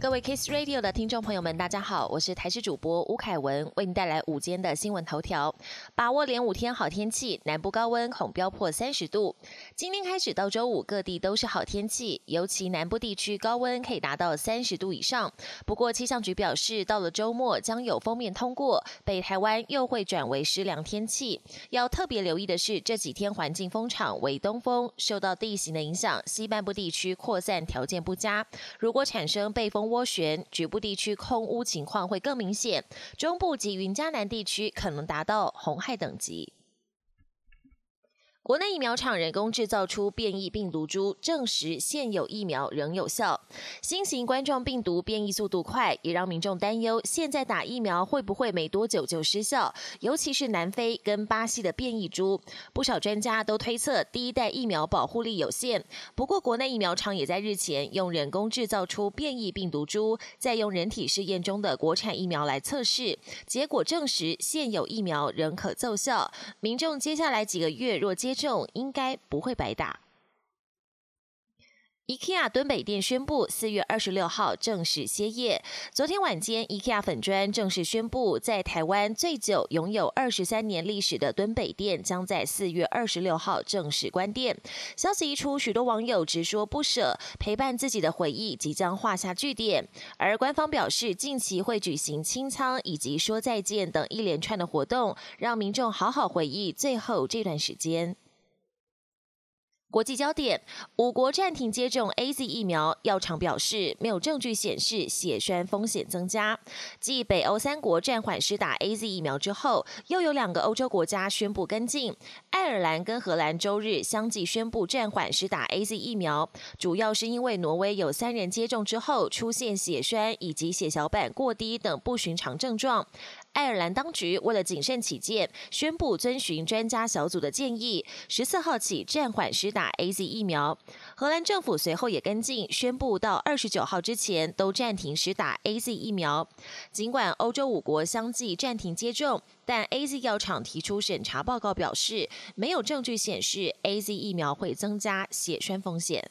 各位 Kiss Radio 的听众朋友们，大家好，我是台视主播吴凯文，为您带来午间的新闻头条。把握连五天好天气，南部高温恐飙破三十度。今天开始到周五，各地都是好天气，尤其南部地区高温可以达到三十度以上。不过气象局表示，到了周末将有锋面通过，北台湾又会转为湿凉天气。要特别留意的是，这几天环境风场为东风，受到地形的影响，西半部地区扩散条件不佳。如果产生背风涡旋，局部地区空污情况会更明显，中部及云嘉南地区可能达到红害等级。国内疫苗厂人工制造出变异病毒株，证实现有疫苗仍有效。新型冠状病毒变异速度快，也让民众担忧，现在打疫苗会不会没多久就失效？尤其是南非跟巴西的变异株，不少专家都推测第一代疫苗保护力有限。不过，国内疫苗厂也在日前用人工制造出变异病毒株，再用人体试验中的国产疫苗来测试，结果证实现有疫苗仍可奏效。民众接下来几个月若接接种应该不会白打。IKEA 敦北店宣布，四月二十六号正式歇业。昨天晚间，IKEA 粉砖正式宣布，在台湾最久、拥有二十三年历史的敦北店，将在四月二十六号正式关店。消息一出，许多网友直说不舍，陪伴自己的回忆即将画下句点。而官方表示，近期会举行清仓以及说再见等一连串的活动，让民众好好回忆最后这段时间。国际焦点：五国暂停接种 A Z 疫苗，药厂表示没有证据显示血栓风险增加。继北欧三国暂缓施打 A Z 疫苗之后，又有两个欧洲国家宣布跟进。爱尔兰跟荷兰周日相继宣布暂缓施打 A Z 疫苗，主要是因为挪威有三人接种之后出现血栓以及血小板过低等不寻常症状。爱尔兰当局为了谨慎起见，宣布遵循专家小组的建议，十四号起暂缓施打 A Z 疫苗。荷兰政府随后也跟进，宣布到二十九号之前都暂停施打 A Z 疫苗。尽管欧洲五国相继暂停接种，但 A Z 药厂提出审查报告表示，没有证据显示 A Z 疫苗会增加血栓风险。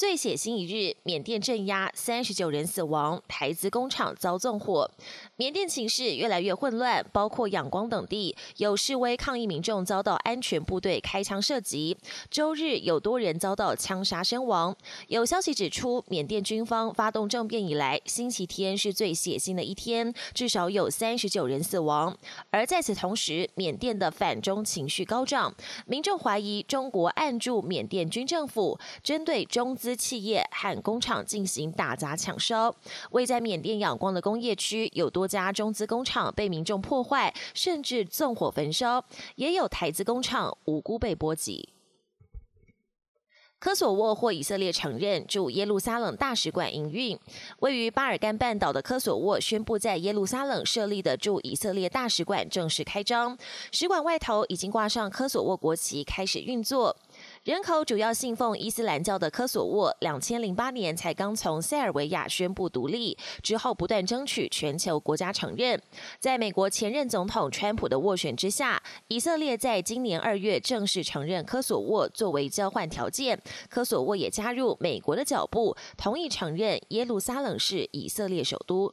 最血腥一日，缅甸镇压三十九人死亡，台资工厂遭纵火。缅甸情势越来越混乱，包括仰光等地有示威抗议民众遭到安全部队开枪射击。周日有多人遭到枪杀身亡。有消息指出，缅甸军方发动政变以来，星期天是最血腥的一天，至少有三十九人死亡。而在此同时，缅甸的反中情绪高涨，民众怀疑中国暗助缅甸军政府，针对中资。企业和工厂进行打砸抢烧，位在缅甸仰光的工业区有多家中资工厂被民众破坏，甚至纵火焚烧，也有台资工厂无辜被波及。科索沃或以色列承认驻耶路撒冷大使馆营运。位于巴尔干半岛的科索沃宣布在耶路撒冷设立的驻以色列大使馆正式开张，使馆外头已经挂上科索沃国旗，开始运作。人口主要信奉伊斯兰教的科索沃，两千零八年才刚从塞尔维亚宣布独立，之后不断争取全球国家承认。在美国前任总统川普的斡旋之下，以色列在今年二月正式承认科索沃作为交换条件，科索沃也加入美国的脚步，同意承认耶路撒冷是以色列首都。